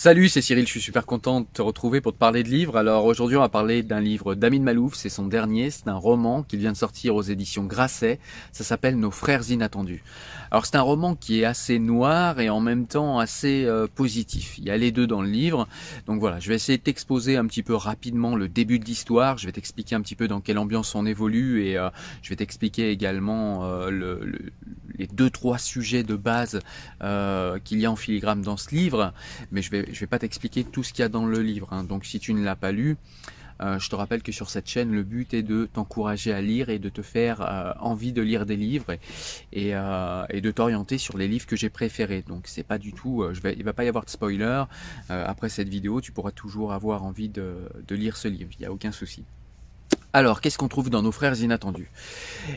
Salut, c'est Cyril, je suis super content de te retrouver pour te parler de livres. Alors aujourd'hui on va parler d'un livre d'Amin Malouf, c'est son dernier, c'est un roman qui vient de sortir aux éditions Grasset, ça s'appelle Nos frères inattendus. Alors c'est un roman qui est assez noir et en même temps assez euh, positif, il y a les deux dans le livre. Donc voilà, je vais essayer de t'exposer un petit peu rapidement le début de l'histoire, je vais t'expliquer un petit peu dans quelle ambiance on évolue et euh, je vais t'expliquer également euh, le, les deux trois sujets de base qu'il y a en filigrane dans ce livre, mais je vais vais pas t'expliquer tout ce qu'il y a dans le livre. Hein. Donc si tu ne l'as pas lu, euh, je te rappelle que sur cette chaîne, le but est de t'encourager à lire et de te faire euh, envie de lire des livres et, euh, et, de t'orienter sur les livres que j'ai préférés. Donc c'est pas du tout, je vais, il va pas y avoir de spoiler. après cette vidéo, tu pourras toujours avoir envie de, de lire ce livre. Il n'y a aucun souci. Alors, qu'est-ce qu'on trouve dans nos frères inattendus?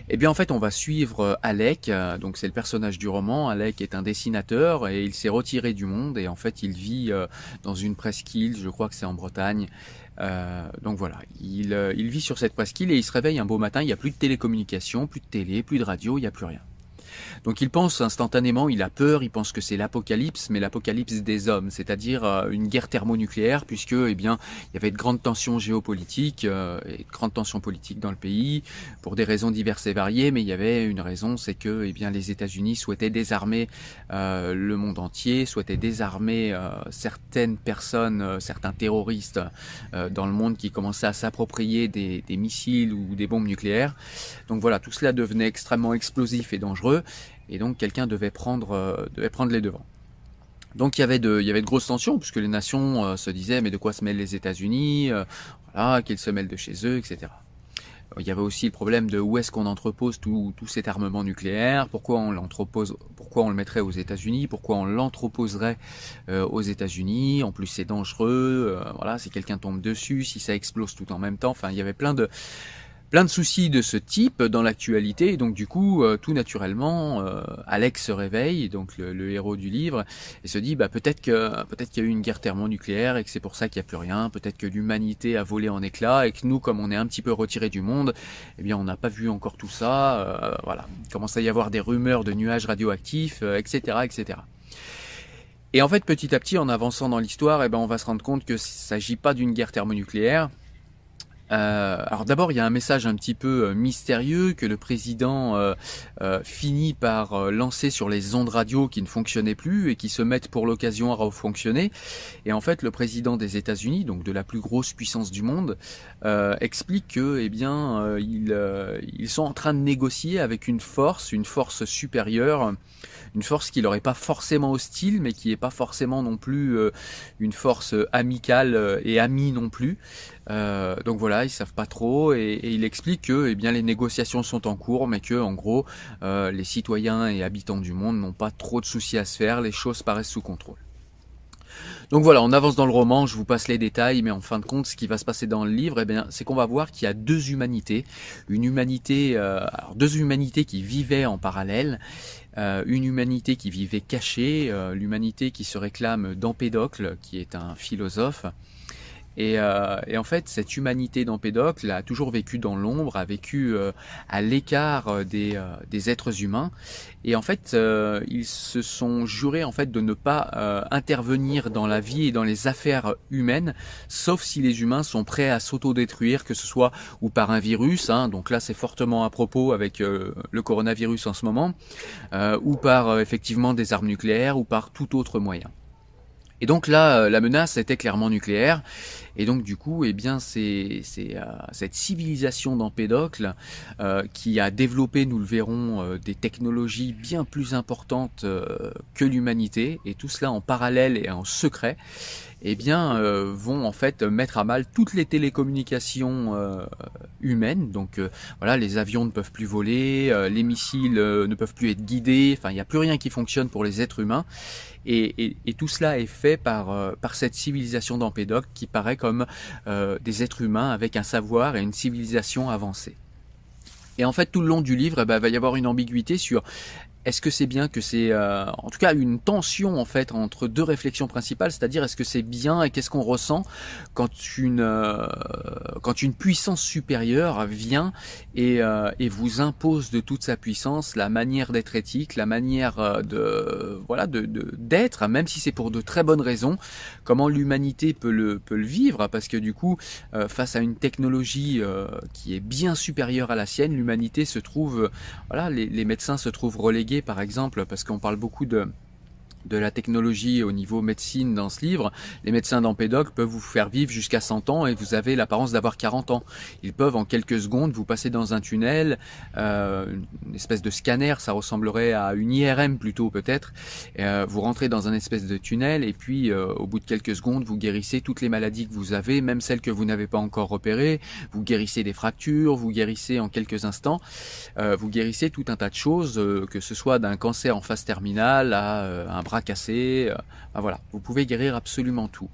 Eh bien, en fait, on va suivre euh, Alec, euh, donc c'est le personnage du roman. Alec est un dessinateur et il s'est retiré du monde et en fait, il vit euh, dans une presqu'île, je crois que c'est en Bretagne. donc voilà, il, il vit sur cette presqu'île et il se réveille un beau matin, il n'y a plus de télécommunications, plus de télé, plus de radio, il n'y a plus rien. Donc il pense instantanément, il a peur, il pense que c'est l'apocalypse, mais l'apocalypse des hommes, c'est-à-dire euh, une guerre thermonucléaire, puisque eh bien il y avait de grandes tensions géopolitiques euh, et de grandes tensions politiques dans le pays pour des raisons diverses et variées, mais il y avait une raison, c'est que eh bien les États-Unis souhaitaient désarmer euh, le monde entier, souhaitaient désarmer certaines personnes, certains terroristes dans le monde qui commençaient à s'approprier des, des missiles ou des bombes nucléaires. Donc voilà, tout cela devenait extrêmement explosif et dangereux et donc quelqu'un devait prendre, euh, devait prendre les devants. Donc il y avait de, il y avait de grosses tensions puisque les nations euh, se disaient mais de quoi se mêlent les États-Unis, euh, voilà, qu'ils se mêlent de chez eux, etc. Il y avait aussi le problème de où est-ce qu'on entrepose tout, tout cet armement nucléaire, pourquoi on l'entrepose, pourquoi on le mettrait aux États-Unis, pourquoi on l'entreposerait aux États-Unis. En plus, c'est dangereux. voilà, si quelqu'un tombe dessus, si ça explose tout en même temps. Enfin, il y avait plein de plein de soucis de ce type dans l'actualité. Et donc du coup, euh, tout naturellement, euh, Alex se réveille, donc le, héros du livre, et se dit bah peut-être que peut-être qu'il y a eu une guerre thermonucléaire et que c'est pour ça qu'il n'y a plus rien. Peut-être que l'humanité a volé en éclats et que nous, comme on est un petit peu retiré du monde, eh bien on n'a pas vu encore tout ça. Euh, voilà, il commence à y avoir des rumeurs de nuages radioactifs, etc., etc. Et en fait, petit à petit, en avançant dans l'histoire, eh ben, on va se rendre compte que s'agit pas d'une guerre thermonucléaire, euh, alors d'abord, il y a un message un petit peu euh, mystérieux que le président euh, finit par lancer sur les ondes radio qui ne fonctionnaient plus et qui se mettent pour l'occasion à refonctionner. Et en fait, le président des États-Unis, donc de la plus grosse puissance du monde, explique que, eh bien, ils, ils sont en train de négocier avec une force, une force supérieure une force qui leur est pas forcément hostile, mais qui est pas forcément non plus une force amicale et amie non plus. Donc voilà, ils savent pas trop et, il explique que eh bien les négociations sont en cours, mais que en gros les citoyens et habitants du monde n'ont pas trop de soucis à se faire, les choses paraissent sous contrôle. Donc voilà, on avance dans le roman, je vous passe les détails, mais en fin de compte, ce qui va se passer dans le livre, eh bien, c'est qu'on va voir qu'il y a deux humanités, une humanité, alors deux humanités qui vivaient en parallèle, euh, une humanité qui vivait cachée, euh, l'humanité qui se réclame d'Empédocle, qui est un philosophe, euh, et, en fait, cette humanité d'Empédocle a toujours vécu dans l'ombre, a vécu euh, à l'écart euh, des, des, êtres humains. Et en fait, ils se sont jurés en fait de ne pas intervenir dans la vie et dans les affaires humaines, sauf si les humains sont prêts à s'autodétruire, que ce soit ou par un virus. Hein, donc là, c'est fortement à propos avec le coronavirus en ce moment, ou par effectivement des armes nucléaires, ou par tout autre moyen. Et donc là, la menace était clairement nucléaire. Et donc du coup, eh bien, c'est euh, cette civilisation d'Empédocle euh, qui a développé, nous le verrons, euh, des technologies bien plus importantes que l'humanité, et tout cela en parallèle et en secret eh bien, vont en fait mettre à mal toutes les télécommunications humaines. Donc voilà, les avions ne peuvent plus voler, les missiles ne peuvent plus être guidés. Enfin, il n'y a plus rien qui fonctionne pour les êtres humains. Et, tout cela est fait par, euh, par cette civilisation d'Empédocle qui paraît comme euh, des êtres humains avec un savoir et une civilisation avancée. Et en fait, tout le long du livre, il eh ben, va y avoir une ambiguïté sur est-ce que c'est bien que c'est, euh, en tout cas, une tension en fait entre deux réflexions principales, c'est-à-dire est-ce que c'est bien et qu'est-ce qu'on ressent quand une euh, quand une puissance supérieure vient et, euh, et vous impose de toute sa puissance la manière d'être éthique, la manière de voilà de d'être, même si c'est pour de très bonnes raisons. Comment l'humanité peut le peut le vivre? Parce que du coup, face à une technologie qui est bien supérieure à la sienne, l'humanité se trouve voilà les médecins se trouvent relégués par exemple, parce qu'on parle beaucoup de de la technologie au niveau médecine dans ce livre, les médecins d'Empédoc peuvent vous faire vivre jusqu'à 100 ans et vous avez l'apparence d'avoir 40 ans. Ils peuvent en quelques secondes vous passer dans un tunnel, euh, une espèce de scanner, ça ressemblerait à une IRM plutôt peut-être. Euh, vous rentrez dans un espèce de tunnel et puis euh, au bout de quelques secondes vous guérissez toutes les maladies que vous avez, même celles que vous n'avez pas encore repérées. Vous guérissez des fractures, vous guérissez en quelques instants, vous guérissez tout un tas de choses, que ce soit d'un cancer en phase terminale à un bras cassé. Euh, voilà, vous pouvez guérir absolument tout.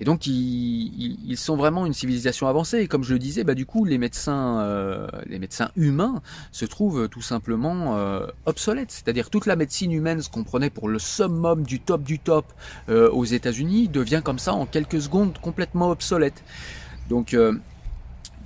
Et donc ils, sont vraiment une civilisation avancée. Et comme je le disais, bah du coup les médecins, euh, les médecins humains se trouvent tout simplement euh, obsolètes. C'est-à-dire toute la médecine humaine, ce qu'on prenait pour le summum du top du top aux États-Unis, devient comme ça en quelques secondes complètement obsolète. Donc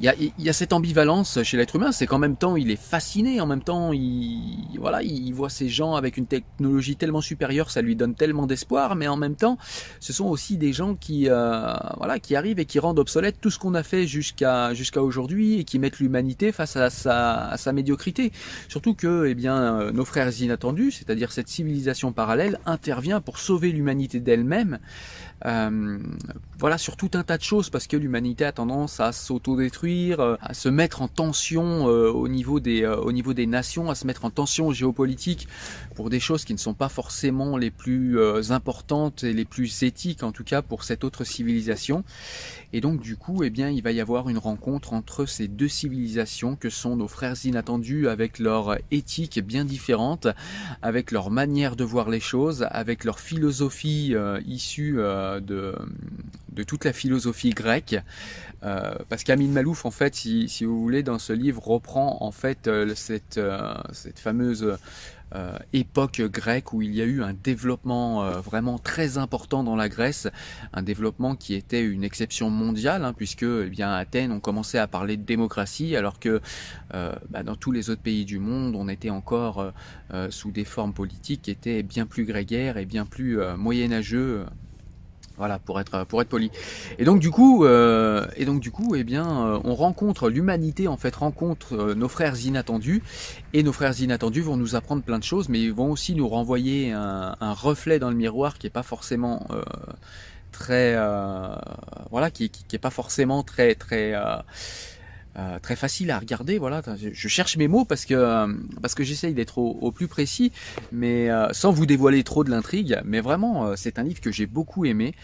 il y a, cette ambivalence chez l'être humain, c'est qu'en même temps il est fasciné, en même temps il voilà, il voit ces gens avec une technologie tellement supérieure, ça lui donne tellement d'espoir, mais en même temps, ce sont aussi des gens qui euh, voilà, qui arrivent et qui rendent obsolète tout ce qu'on a fait jusqu'à jusqu'à aujourd'hui et qui mettent l'humanité face à sa, à sa médiocrité. Surtout que eh bien euh, nos frères inattendus, c'est-à-dire cette civilisation parallèle intervient pour sauver l'humanité d'elle-même. Euh, voilà sur tout un tas de choses parce que l'humanité a tendance à s'autodétruire, euh, à se mettre en tension euh, au niveau des au niveau des nations, à se mettre en tension géopolitique pour des choses qui ne sont pas forcément les plus importantes et les plus éthiques en tout cas pour cette autre civilisation. Et donc du coup, eh bien, il va y avoir une rencontre entre ces deux civilisations que sont nos frères inattendus avec leur éthique bien différente, avec leur manière de voir les choses, avec leur philosophie issue de, toute la philosophie grecque. Euh, parce qu'Amin Malouf, en fait, si, vous voulez, dans ce livre, reprend en fait euh, cette, euh, cette fameuse époque grecque où il y a eu un développement vraiment très important dans la Grèce, un développement qui était une exception mondiale, hein, puisque eh bien Athènes ont commencé à parler de démocratie, alors que bah, dans tous les autres pays du monde, on était encore sous des formes politiques qui étaient bien plus grégaires et bien plus moyenâgeux voilà, pour être pour être poli. Et donc du coup, euh, et donc du coup, eh bien, euh, on rencontre l'humanité en fait rencontre euh, nos frères inattendus, et nos frères inattendus vont nous apprendre plein de choses, mais ils vont aussi nous renvoyer un, reflet dans le miroir qui est pas forcément très, voilà, qui, qui, qui, est pas forcément très très euh, très facile à regarder. Voilà, je cherche mes mots parce que euh, parce j'essaye d'être au, plus précis, mais euh, sans vous dévoiler trop de l'intrigue. Mais vraiment, c'est un livre que j'ai beaucoup aimé,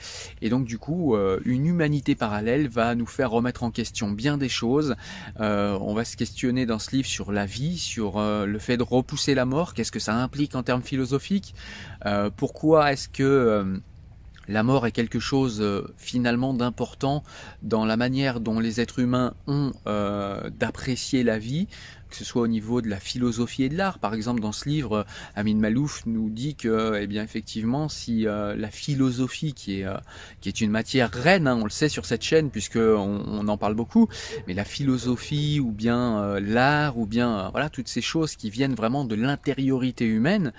et donc du coup, une humanité parallèle va nous faire remettre en question bien des choses. on va se questionner dans ce livre sur la vie, sur le fait de repousser la mort. Qu'est-ce que ça implique en termes philosophiques? Pourquoi est-ce que la mort est quelque chose euh, finalement d'important dans la manière dont les êtres humains ont euh, d'apprécier la vie, que ce soit au niveau de la philosophie et de l'art. Par exemple, dans ce livre, Amin Malouf nous dit que, eh bien, effectivement, si euh, la philosophie, qui est euh, qui est une matière reine, hein, on le sait sur cette chaîne puisque on, en parle beaucoup, mais la philosophie ou bien euh, l'art ou bien voilà toutes ces choses qui viennent vraiment de l'intériorité humaine,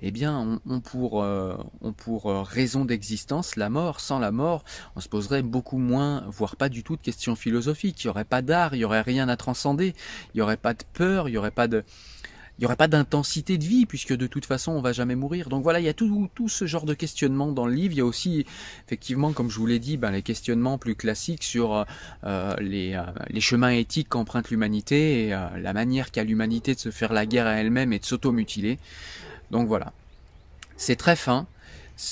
eh bien, on, pour on pour raison d'existence, la mort. Sans la mort, on se poserait beaucoup moins, voire pas du tout de questions philosophiques. Il y aurait pas d'art, il y aurait rien à transcender, il y aurait pas de il y aurait pas d'intensité de vie puisque de toute façon on va jamais mourir. Donc voilà, il y a tout, ce genre de questionnement dans le livre. Il y a aussi effectivement, comme je vous l'ai dit, ben, les questionnements plus classiques sur euh, les, euh, les, chemins éthiques qu'emprunte l'humanité et euh, la manière qu'a l'humanité de se faire la guerre à elle-même et de s'automutiler. Donc voilà, c'est très fin.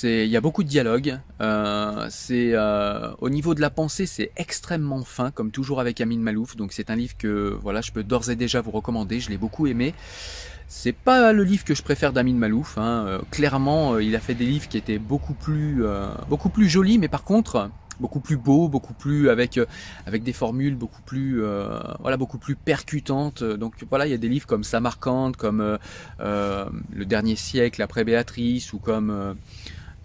Il y a beaucoup de dialogue. Euh, c'est euh, au niveau de la pensée, c'est extrêmement fin, comme toujours avec Amin Malouf. Donc c'est un livre que voilà, je peux d'ores et déjà vous recommander. Je l'ai beaucoup aimé. C'est pas le livre que je préfère d'Amin Malouf. Hein. Euh, clairement, il a fait des livres qui étaient beaucoup plus, beaucoup plus jolis, mais par contre, beaucoup plus beau, beaucoup plus avec avec des formules beaucoup plus voilà beaucoup plus percutantes. Donc voilà, il y a des livres comme Samarcande, comme Le dernier siècle après Béatrice ou comme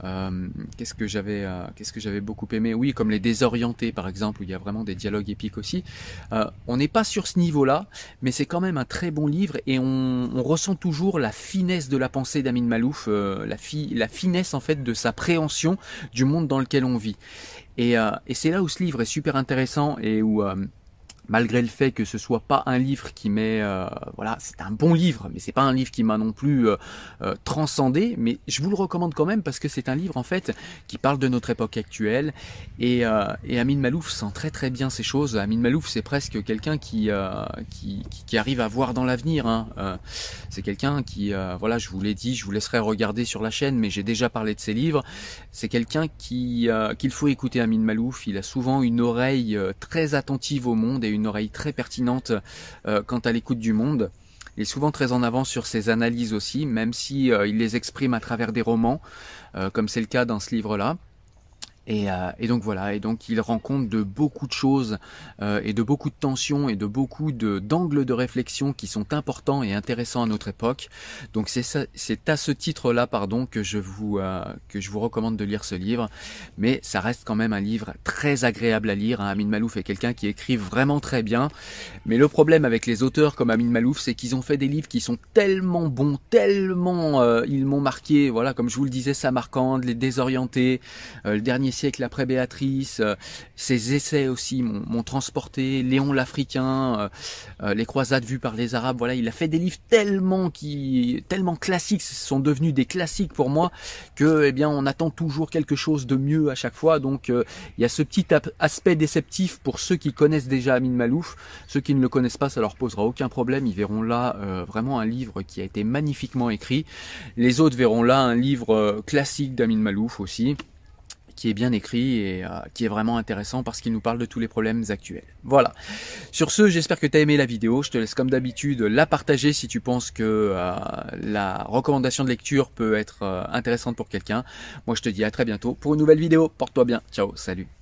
euh, qu'est-ce que j'avais euh, qu'est-ce que j'avais beaucoup aimé? Oui, comme les désorientés par exemple où il y a vraiment des dialogues épiques aussi. Euh, on n'est pas sur ce niveau-là, mais c'est quand même un très bon livre et on, on ressent toujours la finesse de la pensée d'Amin Malouf, la finesse en fait de sa préhension du monde dans lequel on vit. Et, et c'est là où ce livre est super intéressant et où malgré le fait que ce soit pas un livre qui m'est euh, voilà c'est un bon livre mais c'est pas un livre qui m'a non plus euh, euh, transcendé mais je vous le recommande quand même parce que c'est un livre en fait qui parle de notre époque actuelle et, et Amin Malouf sent très très bien ces choses. Amin Malouf c'est presque quelqu'un qui, qui, arrive à voir dans l'avenir hein. c'est quelqu'un qui voilà je vous l'ai dit je vous laisserai regarder sur la chaîne mais j'ai déjà parlé de ses livres. C'est quelqu'un qui qu'il faut écouter Amin Malouf. Il a souvent une oreille très attentive au monde et une oreille très pertinente euh, quant à l'écoute du monde. Il est souvent très en avance sur ses analyses aussi, même si euh, il les exprime à travers des romans, euh, comme c'est le cas dans ce livre-là. Euh, et, donc voilà, et donc il rend compte de beaucoup de choses euh, et de beaucoup de tensions et de beaucoup d'angles de réflexion qui sont importants et intéressants à notre époque. Donc c'est à ce titre-là, pardon, que je vous euh, que je vous recommande de lire ce livre. Mais ça reste quand même un livre très agréable à lire. Hein. Amin Malouf est quelqu'un qui écrit vraiment très bien. Mais le problème avec les auteurs comme Amin Malouf, c'est qu'ils ont fait des livres qui sont tellement bons, tellement ils m'ont marqué. Voilà, comme je vous le disais, Samarcande, Les Désorientés, le dernier siècle après Béatrice, euh, ses essais aussi m'ont transporté, Léon l'Africain, euh, euh, les croisades vues par les Arabes, voilà, il a fait des livres tellement qui, tellement classiques, sont devenus des classiques pour moi, que eh bien on attend toujours quelque chose de mieux à chaque fois. Donc il y a ce petit aspect déceptif pour ceux qui connaissent déjà Amin Malouf, ceux qui ne le connaissent pas, ça leur posera aucun problème, ils verront là vraiment un livre qui a été magnifiquement écrit. Les autres verront là un livre classique d'Amin Malouf aussi qui est bien écrit et euh, qui est vraiment intéressant parce qu'il nous parle de tous les problèmes actuels. Voilà. Sur ce, j'espère que tu as aimé la vidéo. Je te laisse comme d'habitude la partager si tu penses que euh, la recommandation de lecture peut être euh, intéressante pour quelqu'un. Moi, je te dis à très bientôt pour une nouvelle vidéo. Porte-toi bien. Ciao, salut.